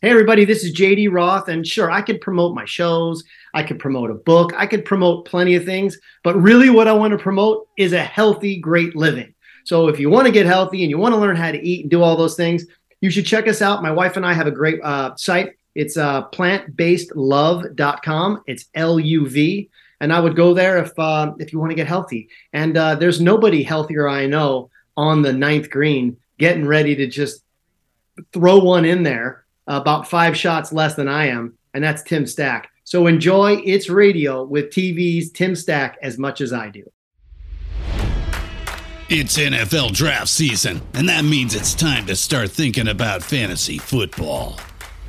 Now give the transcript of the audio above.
Hey, everybody, this is JD Roth. And sure, I could promote my shows, I could promote a book, I could promote plenty of things. But really, what I want to promote is a healthy, great living. So if you want to get healthy and you want to learn how to eat and do all those things, you should check us out. My wife and I have a great uh, site. It's uh, plantbasedluv.com. It's L U V. And I would go there if uh, if you want to get healthy. And uh, there's nobody healthier I know on the ninth green getting ready to just throw one in there about five shots less than I am, and that's Tim Stack. So enjoy It's Radio with TV's Tim Stack as much as I do. It's NFL draft season, and that means it's time to start thinking about fantasy football.